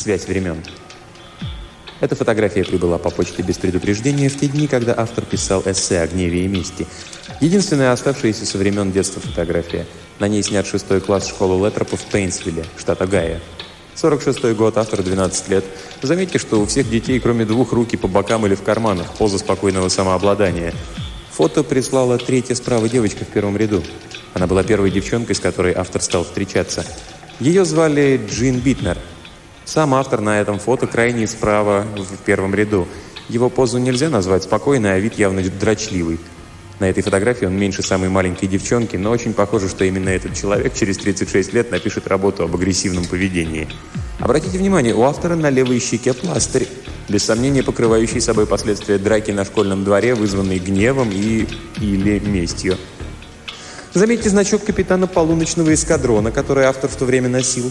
Связь времен. Эта фотография прибыла по почте без предупреждения в те дни, когда автор писал эссе о гневе и мести. Единственная оставшаяся со времен детства фотография. На ней снят шестой класс школы Летропа в Пейнсвилле, штат Огайо. 46 год, автор 12 лет. Заметьте, что у всех детей, кроме двух, руки по бокам или в карманах, поза спокойного самообладания. Фото прислала третья справа девочка в первом ряду. Она была первой девчонкой, с которой автор стал встречаться. Ее звали Джин Битнер. Сам автор на этом фото крайний справа в первом ряду. Его позу нельзя назвать спокойной, а вид явно дрочливый. На этой фотографии он меньше самой маленькой девчонки, но очень похоже, что именно этот человек через 36 лет напишет работу об агрессивном поведении. Обратите внимание, у автора на левой щеке пластырь, без сомнения покрывающий собой последствия драки на школьном дворе, вызванной гневом и или местью. Заметьте значок капитана полуночного эскадрона, который автор в то время носил.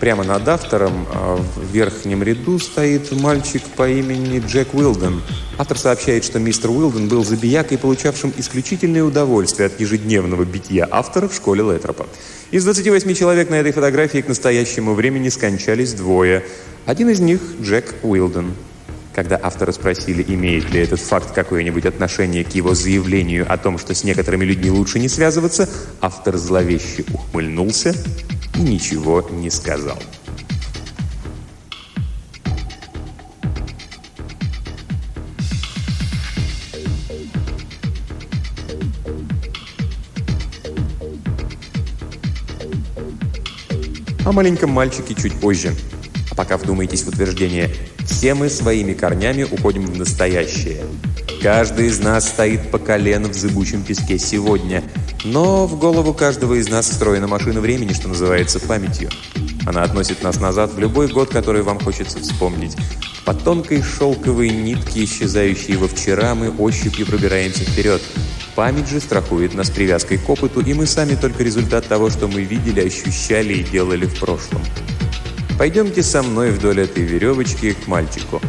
Прямо над автором а в верхнем ряду стоит мальчик по имени Джек Уилден. Автор сообщает, что мистер Уилден был забиякой, получавшим исключительное удовольствие от ежедневного битья автора в школе Летропа. Из 28 человек на этой фотографии к настоящему времени скончались двое. Один из них – Джек Уилден. Когда автора спросили, имеет ли этот факт какое-нибудь отношение к его заявлению о том, что с некоторыми людьми лучше не связываться, автор зловеще ухмыльнулся и ничего не сказал. О маленьком мальчике чуть позже. Пока вдумайтесь в утверждение. Все мы своими корнями уходим в настоящее. Каждый из нас стоит по колено в зыбучем песке сегодня. Но в голову каждого из нас встроена машина времени, что называется памятью. Она относит нас назад в любой год, который вам хочется вспомнить. По тонкой шелковой нитке, исчезающей во вчера, мы ощупью пробираемся вперед. Память же страхует нас привязкой к опыту, и мы сами только результат того, что мы видели, ощущали и делали в прошлом. Пойдемте со мной вдоль этой веревочки к мальчику.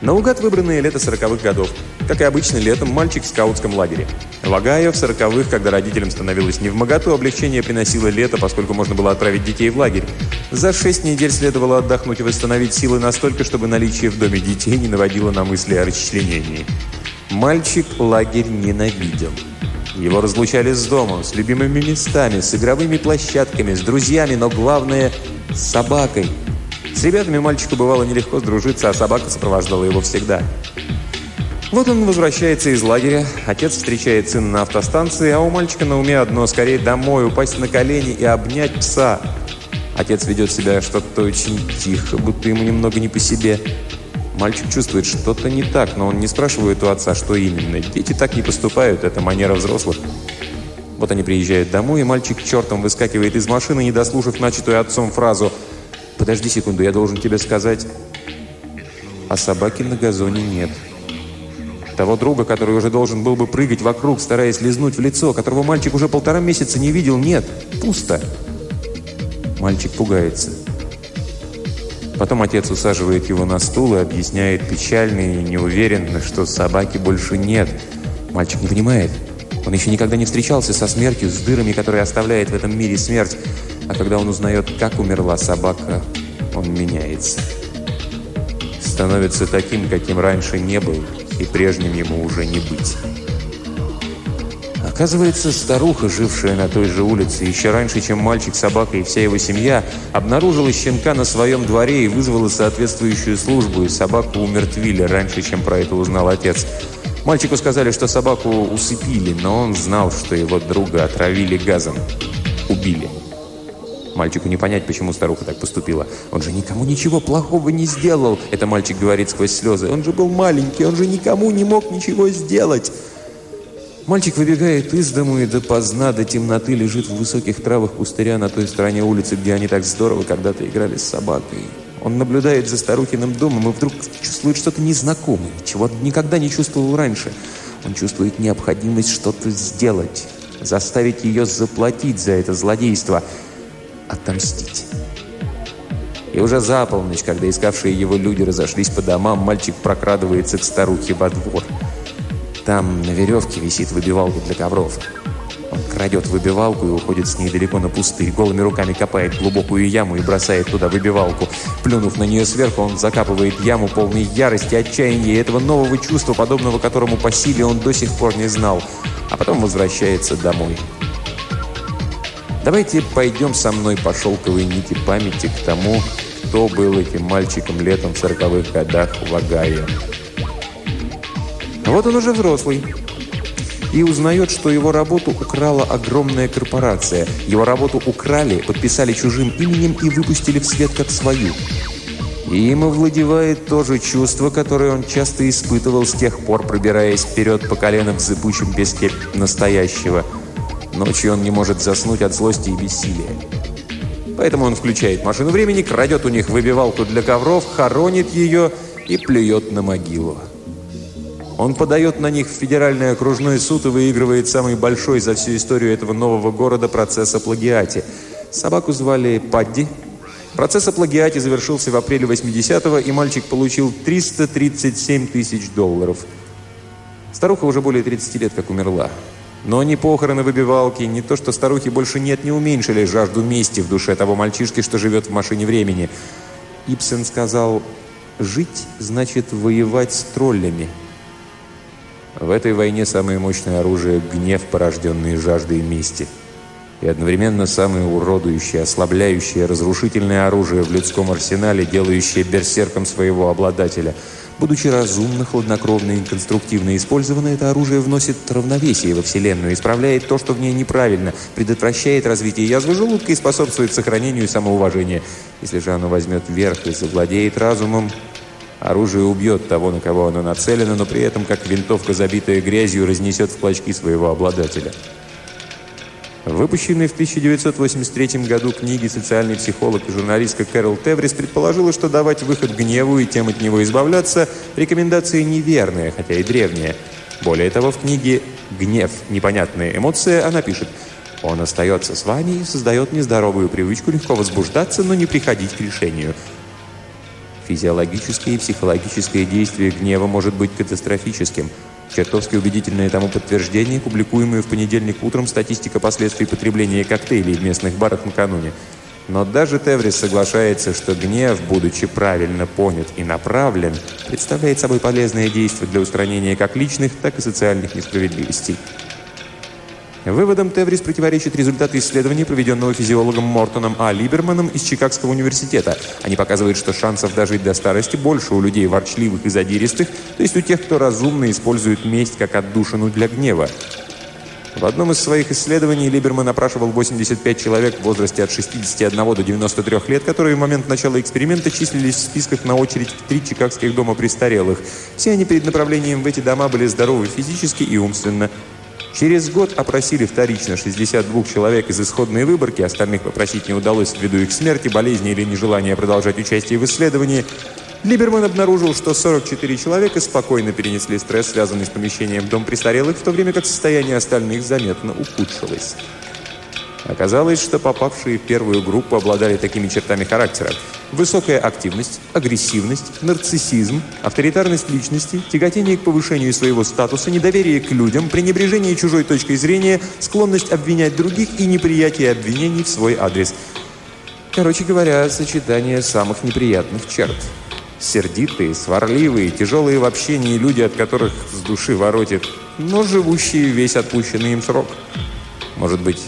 Наугад выбранное лето сороковых годов. Как и обычно летом, мальчик в скаутском лагере. В Огайо в сороковых, когда родителям становилось не в моготу, облегчение приносило лето, поскольку можно было отправить детей в лагерь. За шесть недель следовало отдохнуть и восстановить силы настолько, чтобы наличие в доме детей не наводило на мысли о расчленении. Мальчик лагерь ненавидел. Его разлучали с домом, с любимыми местами, с игровыми площадками, с друзьями, но главное – с собакой. С ребятами мальчику бывало нелегко сдружиться, а собака сопровождала его всегда. Вот он возвращается из лагеря, отец встречает сына на автостанции, а у мальчика на уме одно – скорее домой, упасть на колени и обнять пса. Отец ведет себя что-то очень тихо, будто ему немного не по себе – Мальчик чувствует, что-то не так, но он не спрашивает у отца, что именно. Дети так не поступают, это манера взрослых. Вот они приезжают домой, и мальчик чертом выскакивает из машины, не дослушав начатую отцом фразу «Подожди секунду, я должен тебе сказать...» А собаки на газоне нет. Того друга, который уже должен был бы прыгать вокруг, стараясь лизнуть в лицо, которого мальчик уже полтора месяца не видел, нет, пусто. Мальчик пугается. Потом отец усаживает его на стул и объясняет печально и неуверенно, что собаки больше нет. Мальчик не понимает. Он еще никогда не встречался со смертью, с дырами, которые оставляет в этом мире смерть. А когда он узнает, как умерла собака, он меняется. Становится таким, каким раньше не был, и прежним ему уже не быть. Оказывается, старуха, жившая на той же улице, еще раньше, чем мальчик, собака и вся его семья, обнаружила щенка на своем дворе и вызвала соответствующую службу, и собаку умертвили раньше, чем про это узнал отец. Мальчику сказали, что собаку усыпили, но он знал, что его друга отравили газом. Убили. Мальчику не понять, почему старуха так поступила. Он же никому ничего плохого не сделал. Это мальчик говорит сквозь слезы. Он же был маленький, он же никому не мог ничего сделать. Мальчик выбегает из дому и допоздна, до темноты лежит в высоких травах пустыря на той стороне улицы, где они так здорово когда-то играли с собакой. Он наблюдает за старухиным домом и вдруг чувствует что-то незнакомое, чего никогда не чувствовал раньше. Он чувствует необходимость что-то сделать, заставить ее заплатить за это злодейство, отомстить. И уже за полночь, когда искавшие его люди разошлись по домам, мальчик прокрадывается к старухе во двор – там на веревке висит выбивалка для ковров. Он крадет выбивалку и уходит с ней далеко на пустырь. Голыми руками копает глубокую яму и бросает туда выбивалку. Плюнув на нее сверху, он закапывает яму полной ярости, отчаяния и этого нового чувства, подобного которому по силе он до сих пор не знал. А потом возвращается домой. Давайте пойдем со мной по шелковой нити памяти к тому, кто был этим мальчиком летом в сороковых годах в Огайо. Вот он уже взрослый. И узнает, что его работу украла огромная корпорация. Его работу украли, подписали чужим именем и выпустили в свет как свою. И им овладевает то же чувство, которое он часто испытывал с тех пор, пробираясь вперед по колено в зыбучем песке настоящего. Ночью он не может заснуть от злости и бессилия. Поэтому он включает машину времени, крадет у них выбивалку для ковров, хоронит ее и плюет на могилу. Он подает на них в Федеральный окружной суд и выигрывает самый большой за всю историю этого нового города процесс о плагиате. Собаку звали Падди. Процесс о плагиате завершился в апреле 80-го, и мальчик получил 337 тысяч долларов. Старуха уже более 30 лет как умерла. Но ни похороны выбивалки, ни то, что старухи больше нет, не уменьшили жажду мести в душе того мальчишки, что живет в машине времени. Ипсен сказал, «Жить значит воевать с троллями». В этой войне самое мощное оружие – гнев, порожденный жаждой мести. И одновременно самое уродующее, ослабляющее, разрушительное оружие в людском арсенале, делающее берсерком своего обладателя. Будучи разумно, хладнокровно и конструктивно использовано, это оружие вносит равновесие во Вселенную, исправляет то, что в ней неправильно, предотвращает развитие язвы желудка и способствует сохранению самоуважения. Если же оно возьмет верх и завладеет разумом, Оружие убьет того, на кого оно нацелено, но при этом, как винтовка, забитая грязью, разнесет в клочки своего обладателя. Выпущенной в 1983 году книги социальный психолог и журналистка Кэрол Теврис предположила, что давать выход гневу и тем от него избавляться – рекомендация неверная, хотя и древняя. Более того, в книге «Гнев. Непонятная эмоция» она пишет «Он остается с вами и создает нездоровую привычку легко возбуждаться, но не приходить к решению». Физиологическое и психологическое действие гнева может быть катастрофическим. Чертовски убедительное тому подтверждение, публикуемое в понедельник утром статистика последствий потребления коктейлей в местных барах накануне. Но даже Теврис соглашается, что гнев, будучи правильно понят и направлен, представляет собой полезное действие для устранения как личных, так и социальных несправедливостей. Выводом Теврис противоречат результаты исследования, проведенного физиологом Мортоном А. Либерманом из Чикагского университета. Они показывают, что шансов дожить до старости больше у людей ворчливых и задиристых, то есть у тех, кто разумно использует месть как отдушину для гнева. В одном из своих исследований Либерман опрашивал 85 человек в возрасте от 61 до 93 лет, которые в момент начала эксперимента числились в списках на очередь в три чикагских дома престарелых. Все они перед направлением в эти дома были здоровы физически и умственно. Через год опросили вторично 62 человек из исходной выборки, остальных попросить не удалось ввиду их смерти, болезни или нежелания продолжать участие в исследовании. Либерман обнаружил, что 44 человека спокойно перенесли стресс, связанный с помещением в дом престарелых, в то время как состояние остальных заметно ухудшилось. Оказалось, что попавшие в первую группу обладали такими чертами характера. Высокая активность, агрессивность, нарциссизм, авторитарность личности, тяготение к повышению своего статуса, недоверие к людям, пренебрежение чужой точкой зрения, склонность обвинять других и неприятие обвинений в свой адрес. Короче говоря, сочетание самых неприятных черт. Сердитые, сварливые, тяжелые в общении люди, от которых с души воротит, но живущие весь отпущенный им срок. Может быть,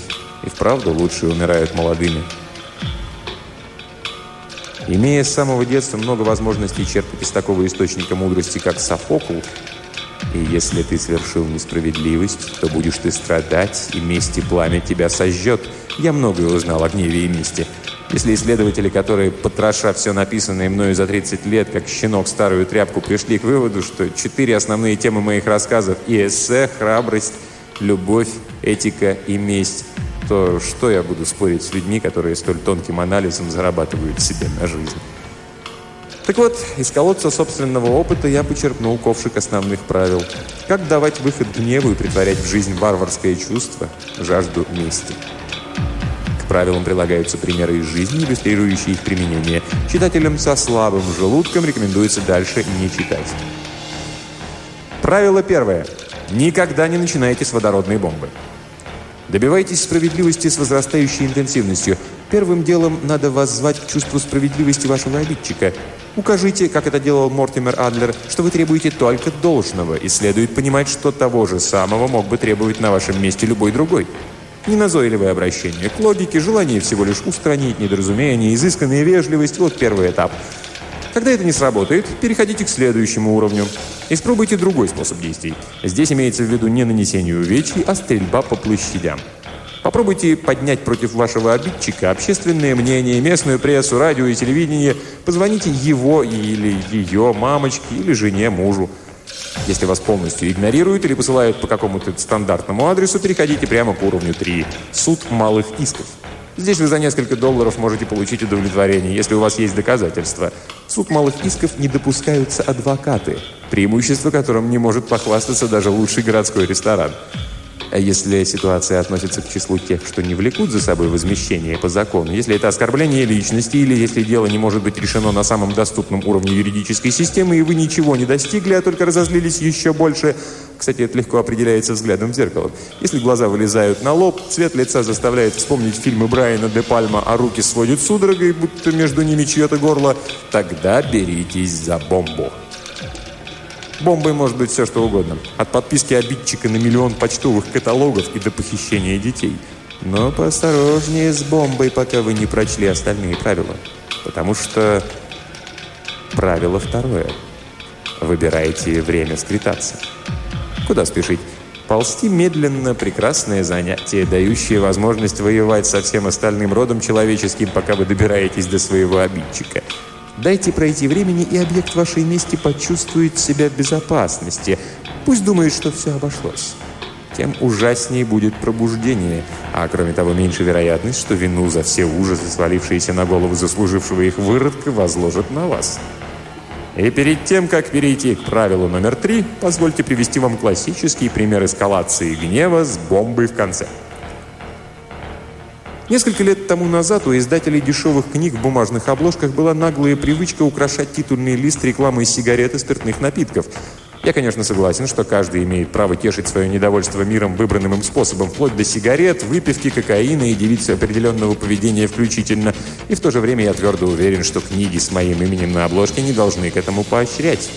и вправду лучшие умирают молодыми. Имея с самого детства много возможностей черпать из такого источника мудрости, как Софокл, и если ты совершил несправедливость, то будешь ты страдать, и месть и пламя тебя сожжет. Я многое узнал о гневе и мести. Если исследователи, которые, потроша все написанное мною за 30 лет, как щенок старую тряпку, пришли к выводу, что четыре основные темы моих рассказов и эссе, храбрость, любовь, этика и месть – то что я буду спорить с людьми, которые столь тонким анализом зарабатывают себе на жизнь? Так вот, из колодца собственного опыта я почерпнул ковшик основных правил. Как давать выход гневу и притворять в жизнь варварское чувство, жажду мести. К правилам прилагаются примеры из жизни, иллюстрирующие их применение. Читателям со слабым желудком рекомендуется дальше не читать. Правило первое. Никогда не начинайте с водородной бомбы. Добивайтесь справедливости с возрастающей интенсивностью. Первым делом надо воззвать к чувству справедливости вашего обидчика. Укажите, как это делал Мортимер Адлер, что вы требуете только должного, и следует понимать, что того же самого мог бы требовать на вашем месте любой другой. Неназойливое обращение к логике, желание всего лишь устранить недоразумение, изысканная вежливость – вот первый этап. Когда это не сработает, переходите к следующему уровню. Испробуйте другой способ действий. Здесь имеется в виду не нанесение увечий, а стрельба по площадям. Попробуйте поднять против вашего обидчика общественное мнение, местную прессу, радио и телевидение. Позвоните его или ее мамочке или жене, мужу. Если вас полностью игнорируют или посылают по какому-то стандартному адресу, переходите прямо к уровню 3. Суд малых исков. Здесь вы за несколько долларов можете получить удовлетворение, если у вас есть доказательства. В суд малых исков не допускаются адвокаты, преимущество которым не может похвастаться даже лучший городской ресторан. А если ситуация относится к числу тех, что не влекут за собой возмещение по закону, если это оскорбление личности или если дело не может быть решено на самом доступном уровне юридической системы, и вы ничего не достигли, а только разозлились еще больше, кстати, это легко определяется взглядом в зеркало. Если глаза вылезают на лоб, цвет лица заставляет вспомнить фильмы Брайана де Пальма, а руки сводят судорогой, будто между ними чье-то горло, тогда беритесь за бомбу. Бомбой может быть все, что угодно. От подписки обидчика на миллион почтовых каталогов и до похищения детей. Но поосторожнее с бомбой, пока вы не прочли остальные правила. Потому что правило второе. Выбирайте время скритаться. Куда спешить? Ползти медленно – прекрасное занятие, дающее возможность воевать со всем остальным родом человеческим, пока вы добираетесь до своего обидчика – Дайте пройти времени, и объект вашей мести почувствует себя в безопасности. Пусть думает, что все обошлось. Тем ужаснее будет пробуждение, а кроме того, меньше вероятность, что вину за все ужасы, свалившиеся на голову заслужившего их выродка, возложат на вас. И перед тем, как перейти к правилу номер три, позвольте привести вам классический пример эскалации гнева с бомбой в конце. Несколько лет тому назад у издателей дешевых книг в бумажных обложках была наглая привычка украшать титульный лист рекламой сигарет и спиртных напитков. Я, конечно, согласен, что каждый имеет право тешить свое недовольство миром выбранным им способом, вплоть до сигарет, выпивки, кокаина и девицы определенного поведения включительно. И в то же время я твердо уверен, что книги с моим именем на обложке не должны к этому поощрять.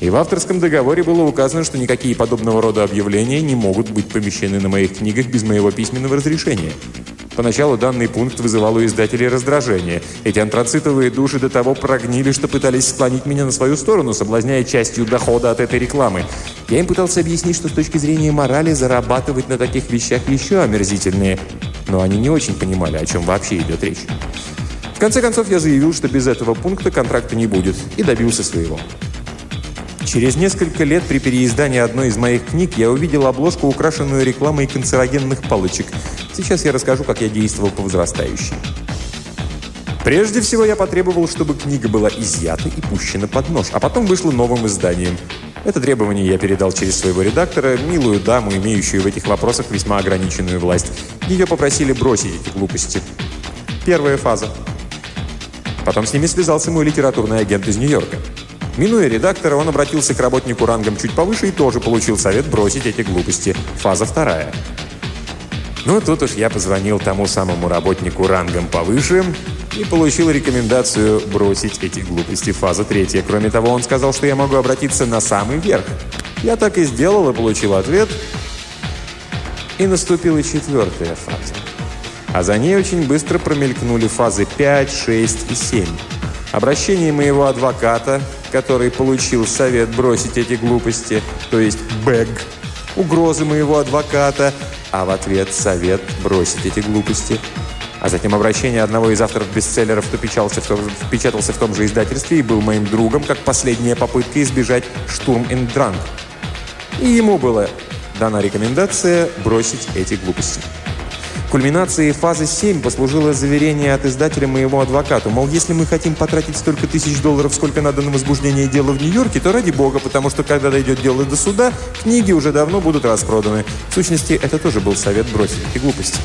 И в авторском договоре было указано, что никакие подобного рода объявления не могут быть помещены на моих книгах без моего письменного разрешения. Поначалу данный пункт вызывал у издателей раздражение. Эти антрацитовые души до того прогнили, что пытались склонить меня на свою сторону, соблазняя частью дохода от этой рекламы. Я им пытался объяснить, что с точки зрения морали зарабатывать на таких вещах еще омерзительнее. Но они не очень понимали, о чем вообще идет речь. В конце концов, я заявил, что без этого пункта контракта не будет, и добился своего. Через несколько лет при переиздании одной из моих книг я увидел обложку, украшенную рекламой канцерогенных палочек. Сейчас я расскажу, как я действовал по возрастающей. Прежде всего я потребовал, чтобы книга была изъята и пущена под нож, а потом вышла новым изданием. Это требование я передал через своего редактора, милую даму, имеющую в этих вопросах весьма ограниченную власть. Ее попросили бросить эти глупости. Первая фаза. Потом с ними связался мой литературный агент из Нью-Йорка. Минуя редактора, он обратился к работнику рангом чуть повыше и тоже получил совет бросить эти глупости. Фаза вторая. Ну, тут уж я позвонил тому самому работнику рангом повыше и получил рекомендацию бросить эти глупости. Фаза третья. Кроме того, он сказал, что я могу обратиться на самый верх. Я так и сделал и получил ответ. И наступила четвертая фаза. А за ней очень быстро промелькнули фазы 5, 6 и 7. Обращение моего адвоката, который получил совет бросить эти глупости, то есть бэг, угрозы моего адвоката, а в ответ совет бросить эти глупости. А затем обращение одного из авторов бестселлеров, кто печатался в, том, впечатался в том же издательстве и был моим другом, как последняя попытка избежать штурм and дранг. И ему была дана рекомендация бросить эти глупости. Кульминацией фазы 7 послужило заверение от издателя моему адвокату, мол, если мы хотим потратить столько тысяч долларов, сколько надо на возбуждение дела в Нью-Йорке, то ради бога, потому что когда дойдет дело до суда, книги уже давно будут распроданы. В сущности, это тоже был совет бросить эти глупости.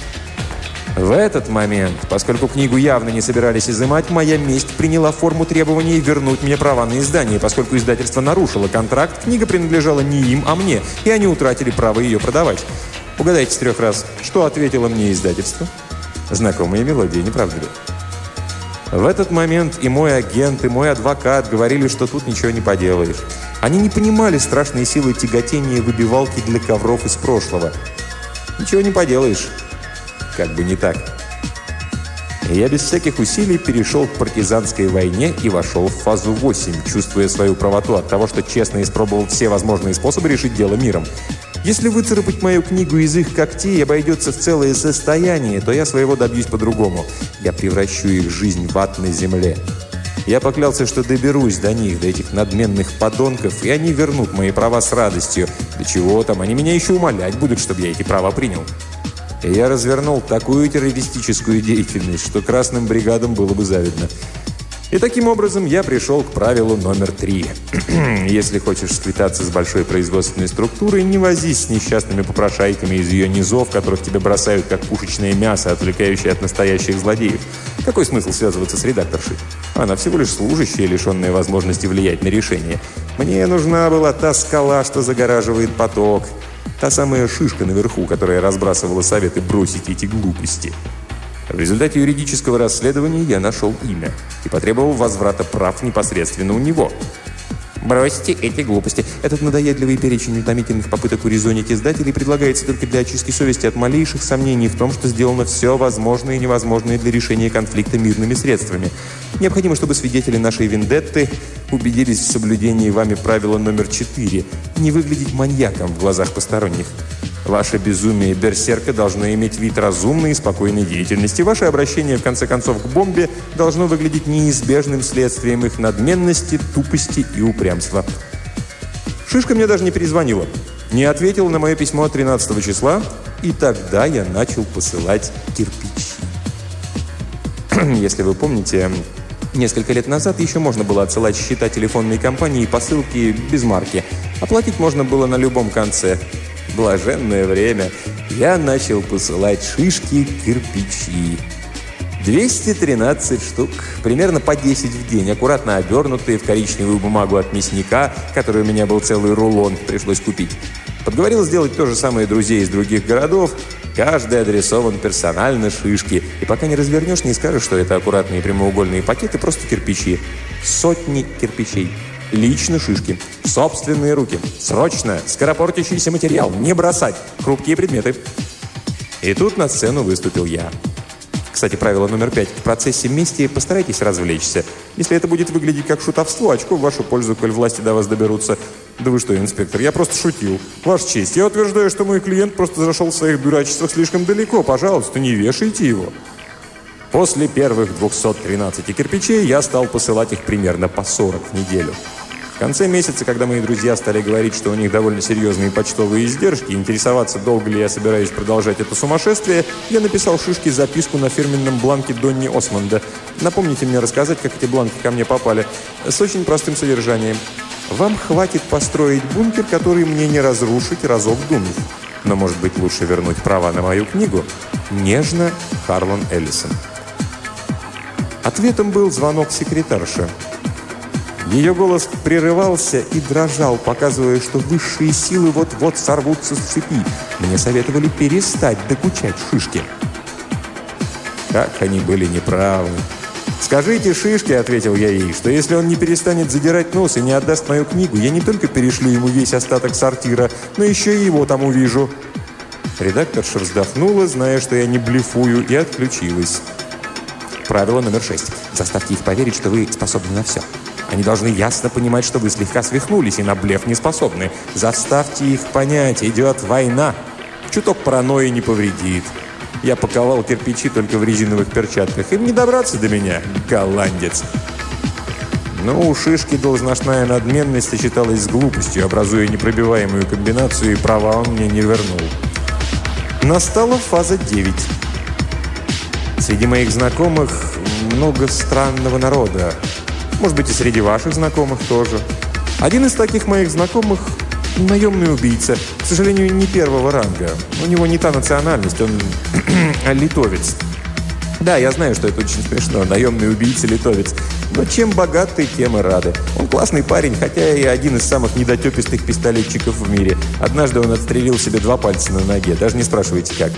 В этот момент, поскольку книгу явно не собирались изымать, моя месть приняла форму требования вернуть мне права на издание. Поскольку издательство нарушило контракт, книга принадлежала не им, а мне, и они утратили право ее продавать. Угадайте трех раз, что ответило мне издательство? Знакомые мелодии, не правда ли? В этот момент и мой агент, и мой адвокат говорили, что тут ничего не поделаешь. Они не понимали страшной силы тяготения выбивалки для ковров из прошлого. Ничего не поделаешь. Как бы не так. Я без всяких усилий перешел к партизанской войне и вошел в фазу 8, чувствуя свою правоту от того, что честно испробовал все возможные способы решить дело миром. Если выцарапать мою книгу из их когтей обойдется в целое состояние, то я своего добьюсь по-другому. Я превращу их жизнь в ад на земле. Я поклялся, что доберусь до них, до этих надменных подонков, и они вернут мои права с радостью. Да чего там, они меня еще умолять будут, чтобы я эти права принял. И я развернул такую террористическую деятельность, что красным бригадам было бы завидно. И таким образом я пришел к правилу номер три. Если хочешь сквитаться с большой производственной структурой, не возись с несчастными попрошайками из ее низов, которых тебе бросают как пушечное мясо, отвлекающее от настоящих злодеев. Какой смысл связываться с редакторшей? Она всего лишь служащая, лишенная возможности влиять на решение. Мне нужна была та скала, что загораживает поток. Та самая шишка наверху, которая разбрасывала советы бросить эти глупости. В результате юридического расследования я нашел имя и потребовал возврата прав непосредственно у него. Бросьте эти глупости. Этот надоедливый перечень утомительных попыток урезонить издателей предлагается только для очистки совести от малейших сомнений в том, что сделано все возможное и невозможное для решения конфликта мирными средствами. Необходимо, чтобы свидетели нашей вендетты убедились в соблюдении вами правила номер 4 – не выглядеть маньяком в глазах посторонних. Ваше безумие берсерка должно иметь вид разумной и спокойной деятельности. Ваше обращение, в конце концов, к бомбе должно выглядеть неизбежным следствием их надменности, тупости и упрямства. Шишка мне даже не перезвонила. Не ответил на мое письмо 13 числа, и тогда я начал посылать кирпичи. Если вы помните, несколько лет назад еще можно было отсылать счета телефонной компании и посылки без марки. Оплатить можно было на любом конце – блаженное время, я начал посылать шишки кирпичи. 213 штук, примерно по 10 в день, аккуратно обернутые в коричневую бумагу от мясника, который у меня был целый рулон, пришлось купить. Подговорил сделать то же самое друзей из других городов. Каждый адресован персонально шишки. И пока не развернешь, не скажешь, что это аккуратные прямоугольные пакеты, просто кирпичи. Сотни кирпичей. Лично шишки. Собственные руки. Срочно. Скоропортящийся материал. Не бросать. Хрупкие предметы. И тут на сцену выступил я. Кстати, правило номер пять. В процессе мести постарайтесь развлечься. Если это будет выглядеть как шутовство, очко в вашу пользу, коль власти до вас доберутся. Да вы что, инспектор, я просто шутил. Ваша честь, я утверждаю, что мой клиент просто зашел в своих дурачествах слишком далеко. Пожалуйста, не вешайте его. После первых 213 кирпичей я стал посылать их примерно по 40 в неделю. В конце месяца, когда мои друзья стали говорить, что у них довольно серьезные почтовые издержки, интересоваться, долго ли я собираюсь продолжать это сумасшествие, я написал Шишке записку на фирменном бланке Донни Осмонда. Напомните мне рассказать, как эти бланки ко мне попали. С очень простым содержанием. «Вам хватит построить бункер, который мне не разрушить разок думав. Но, может быть, лучше вернуть права на мою книгу?» Нежно, Харлан Эллисон. Ответом был звонок секретарши. Ее голос прерывался и дрожал, показывая, что высшие силы вот-вот сорвутся с цепи. Мне советовали перестать докучать шишки. Как они были неправы. «Скажите Шишке», — ответил я ей, «что если он не перестанет задирать нос и не отдаст мою книгу, я не только перешлю ему весь остаток сортира, но еще и его там увижу». Редакторша вздохнула, зная, что я не блефую, и отключилась. Правило номер шесть. Заставьте их поверить, что вы способны на все. Они должны ясно понимать, что вы слегка свихнулись и на блеф не способны. Заставьте их понять, идет война. Чуток паранойи не повредит. Я паковал кирпичи только в резиновых перчатках. Им не добраться до меня, голландец. Но у Шишки должностная надменность сочеталась с глупостью, образуя непробиваемую комбинацию, и права он мне не вернул. Настала фаза 9. Среди моих знакомых много странного народа. Может быть, и среди ваших знакомых тоже. Один из таких моих знакомых – наемный убийца. К сожалению, не первого ранга. У него не та национальность, он литовец. Да, я знаю, что это очень смешно. Наемный убийца-литовец. Но чем богатый, тем и рады. Он классный парень, хотя и один из самых недотепистых пистолетчиков в мире. Однажды он отстрелил себе два пальца на ноге. Даже не спрашивайте, как.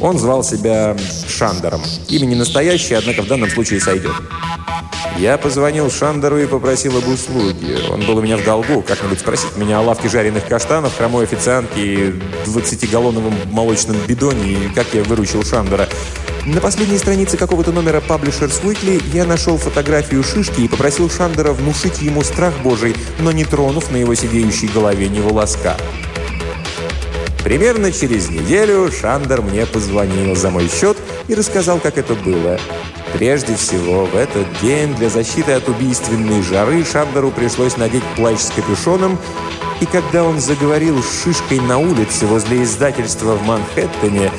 Он звал себя Шандером. Имя не настоящее, однако в данном случае сойдет. Я позвонил Шандеру и попросил об услуге. Он был у меня в долгу, как-нибудь спросить меня о лавке жареных каштанов, хромой официантке и 20-галлоновом молочном бидоне, и как я выручил Шандера. На последней странице какого-то номера Publishers Weekly я нашел фотографию шишки и попросил Шандера внушить ему страх божий, но не тронув на его сидеющей голове ни волоска. Примерно через неделю Шандер мне позвонил за мой счет и рассказал, как это было. Прежде всего, в этот день для защиты от убийственной жары Шандеру пришлось надеть плащ с капюшоном, и когда он заговорил с шишкой на улице возле издательства в Манхэттене,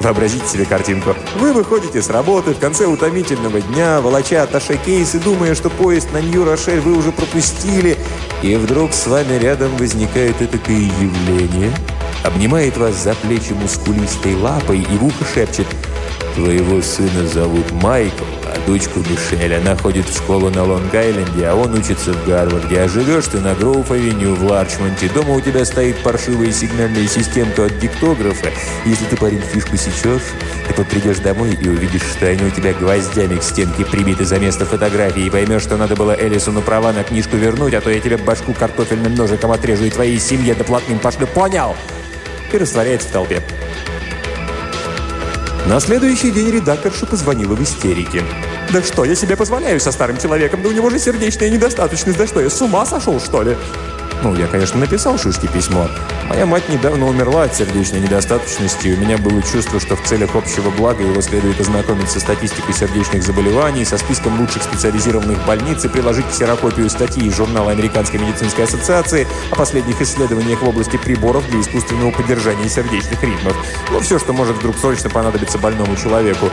Вообразите себе картинку. Вы выходите с работы в конце утомительного дня, волоча атташе кейс и думая, что поезд на Нью-Рошель вы уже пропустили, и вдруг с вами рядом возникает такое явление, обнимает вас за плечи мускулистой лапой и в ухо шепчет «Твоего сына зовут Майкл, а дочку Мишель. Она ходит в школу на Лонг-Айленде, а он учится в Гарварде. А живешь ты на Гроув-авеню в Ларчмонте. Дома у тебя стоит паршивая сигнальная системка от диктографа. Если ты, парень, фишку сечешь, ты придешь домой и увидишь, что они у тебя гвоздями к стенке прибиты за место фотографии, и поймешь, что надо было Элисону права на книжку вернуть, а то я тебе башку картофельным ножиком отрежу и твоей семье доплатным пошлю. Понял? И растворяется в толпе. На следующий день редакторша позвонила в истерике. «Да что я себе позволяю со старым человеком? Да у него же сердечная недостаточность. Да что, я с ума сошел, что ли?» Ну, я, конечно, написал Шишке письмо. Моя мать недавно умерла от сердечной недостаточности, и у меня было чувство, что в целях общего блага его следует ознакомить со статистикой сердечных заболеваний, со списком лучших специализированных больниц и приложить ксерокопию статьи из журнала Американской медицинской ассоциации о последних исследованиях в области приборов для искусственного поддержания сердечных ритмов. Ну, все, что может вдруг срочно понадобиться больному человеку.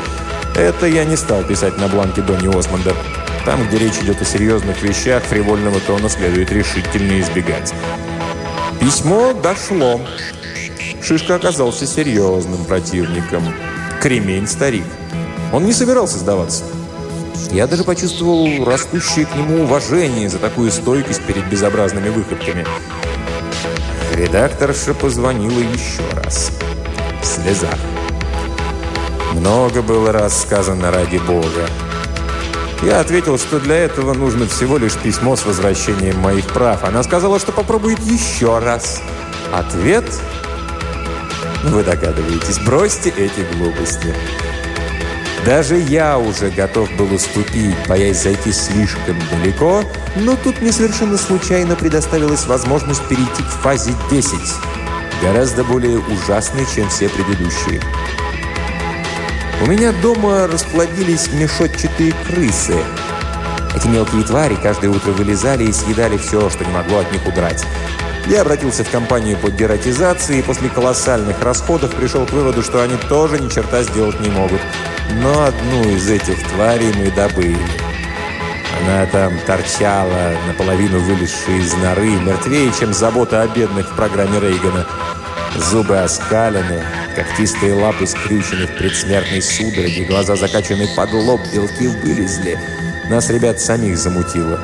Это я не стал писать на бланке Донни Осмонда. Там, где речь идет о серьезных вещах, фривольного тона следует решительно избегать. Письмо дошло. Шишка оказался серьезным противником. Кремень старик. Он не собирался сдаваться. Я даже почувствовал растущее к нему уважение за такую стойкость перед безобразными выходками. Редакторша позвонила еще раз. В слезах. Много было раз сказано ради Бога. Я ответил, что для этого нужно всего лишь письмо с возвращением моих прав. Она сказала, что попробует еще раз. Ответ? Вы догадываетесь, бросьте эти глупости. Даже я уже готов был уступить, боясь зайти слишком далеко, но тут мне совершенно случайно предоставилась возможность перейти к фазе 10, гораздо более ужасной, чем все предыдущие. У меня дома расплодились мешотчатые крысы. Эти мелкие твари каждое утро вылезали и съедали все, что не могло от них удрать. Я обратился в компанию по дератизации и после колоссальных расходов пришел к выводу, что они тоже ни черта сделать не могут. Но одну из этих тварей мы добыли. Она там торчала, наполовину вылезшая из норы, мертвее, чем забота о бедных в программе Рейгана. Зубы оскалены, когтистые лапы скрючены в предсмертной судороге, глаза закачаны под лоб, белки вылезли. Нас, ребят, самих замутило.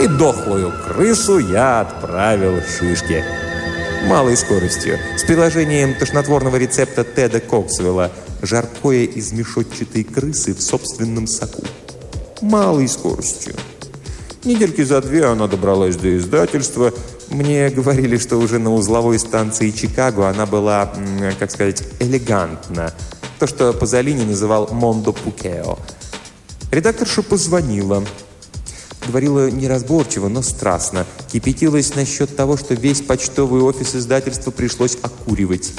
И дохлую крысу я отправил в шишки. Малой скоростью, с приложением тошнотворного рецепта Теда Коксвелла «Жаркое из мешотчатой крысы в собственном соку». Малой скоростью. Недельки за две она добралась до издательства – мне говорили, что уже на узловой станции Чикаго она была, как сказать, элегантна. То, что Пазолини называл «мондо пукео». Редакторша позвонила. Говорила неразборчиво, но страстно. Кипятилась насчет того, что весь почтовый офис издательства пришлось окуривать.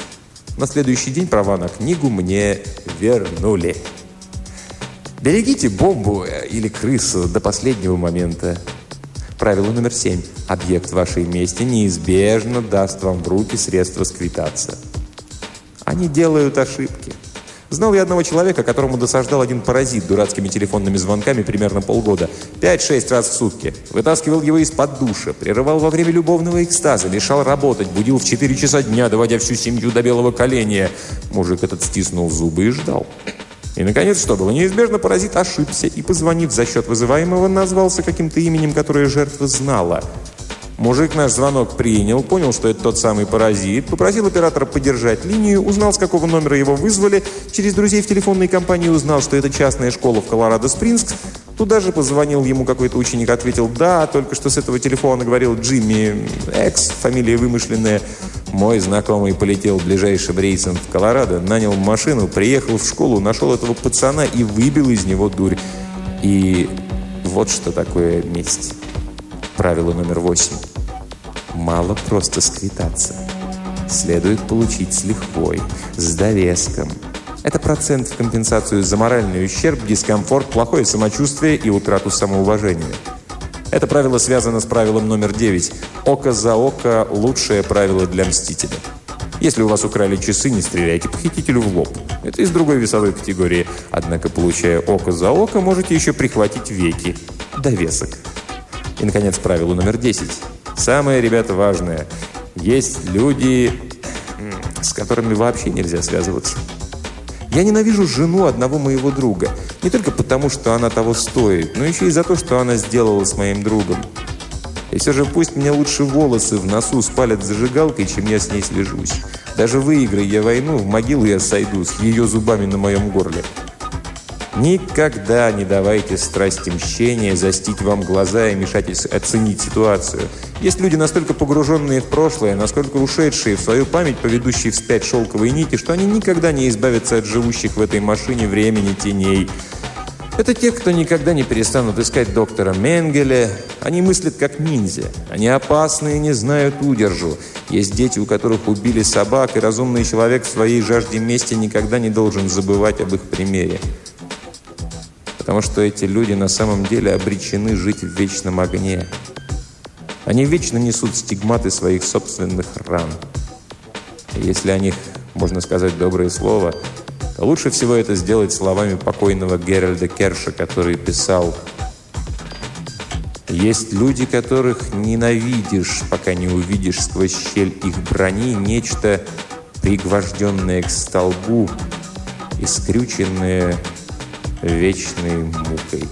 На следующий день права на книгу мне вернули. Берегите бомбу э, или крысу до последнего момента. Правило номер семь. Объект вашей мести неизбежно даст вам в руки средства сквитаться. Они делают ошибки. Знал я одного человека, которому досаждал один паразит дурацкими телефонными звонками примерно полгода. Пять-шесть раз в сутки. Вытаскивал его из-под душа, прерывал во время любовного экстаза, мешал работать, будил в 4 часа дня, доводя всю семью до белого коленя. Мужик этот стиснул зубы и ждал. И, наконец, что было? Неизбежно, паразит ошибся и, позвонив за счет вызываемого, назвался каким-то именем, которое жертва знала – Мужик наш звонок принял, понял, что это тот самый паразит, попросил оператора поддержать линию, узнал, с какого номера его вызвали, через друзей в телефонной компании узнал, что это частная школа в Колорадо-Спрингс, Туда же позвонил ему какой-то ученик, ответил «Да, только что с этого телефона говорил Джимми Экс, фамилия вымышленная». Мой знакомый полетел ближайшим рейсом в Колорадо, нанял машину, приехал в школу, нашел этого пацана и выбил из него дурь. И вот что такое месть. Правило номер восемь. Мало просто сквитаться. Следует получить с лихвой, с довеском. Это процент в компенсацию за моральный ущерб, дискомфорт, плохое самочувствие и утрату самоуважения. Это правило связано с правилом номер девять. Око за око – лучшее правило для мстителя. Если у вас украли часы, не стреляйте похитителю в лоб. Это из другой весовой категории. Однако, получая око за око, можете еще прихватить веки. Довесок. И, наконец, правило номер 10. Самое, ребята, важное. Есть люди, с которыми вообще нельзя связываться. Я ненавижу жену одного моего друга. Не только потому, что она того стоит, но еще и за то, что она сделала с моим другом. И все же пусть мне лучше волосы в носу спалят зажигалкой, чем я с ней свяжусь. Даже выиграя я войну, в могилу я сойду с ее зубами на моем горле. Никогда не давайте страсти мщения застить вам глаза и мешать оценить ситуацию. Есть люди, настолько погруженные в прошлое, насколько ушедшие в свою память, поведущие вспять шелковые нити, что они никогда не избавятся от живущих в этой машине времени теней. Это те, кто никогда не перестанут искать доктора Менгеля. Они мыслят как ниндзя. Они опасны и не знают удержу. Есть дети, у которых убили собак, и разумный человек в своей жажде мести никогда не должен забывать об их примере потому что эти люди на самом деле обречены жить в вечном огне. Они вечно несут стигматы своих собственных ран. И если о них можно сказать доброе слово, лучше всего это сделать словами покойного Геральда Керша, который писал «Есть люди, которых ненавидишь, пока не увидишь сквозь щель их брони нечто, пригвожденное к столбу и скрюченное вечной мукой.